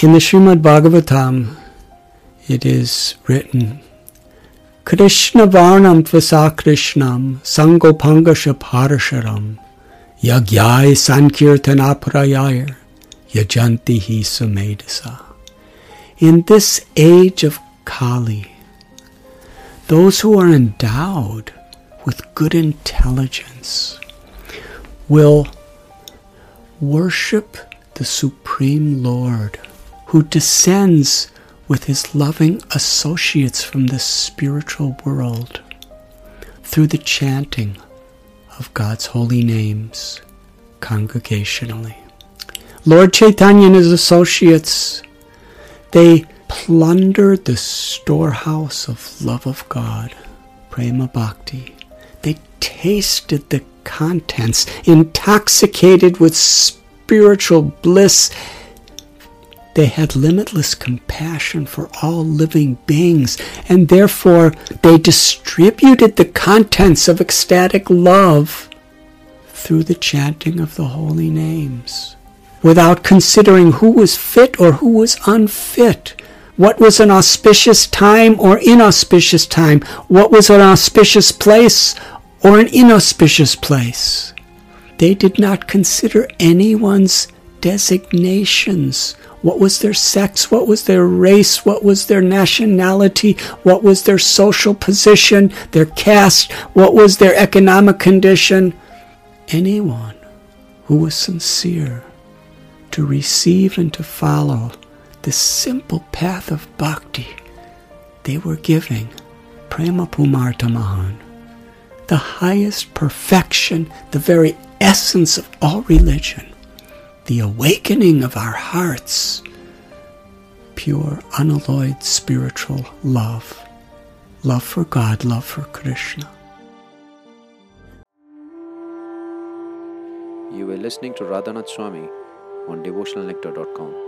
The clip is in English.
In the Srimad Bhagavatam, it is written, Krishna Varnam Tvasa Krishnam Sangopangasha Parasharam Yagyai Sankirtanaprayayar Yajanti Hi Sumedasa. In this age of Kali, those who are endowed with good intelligence will worship the Supreme Lord who descends with his loving associates from the spiritual world through the chanting of God's holy names congregationally. Lord Chaitanya and his associates, they plundered the storehouse of love of God, Prema Bhakti. They tasted the contents, intoxicated with spiritual bliss. They had limitless compassion for all living beings, and therefore they distributed the contents of ecstatic love through the chanting of the holy names, without considering who was fit or who was unfit what was an auspicious time or inauspicious time? What was an auspicious place or an inauspicious place? They did not consider anyone's designations. What was their sex? What was their race? What was their nationality? What was their social position? Their caste? What was their economic condition? Anyone who was sincere to receive and to follow the simple path of bhakti they were giving, prema the highest perfection, the very essence of all religion, the awakening of our hearts, pure, unalloyed spiritual love, love for God, love for Krishna. You were listening to Radhanath Swami on devotionalnectar.com.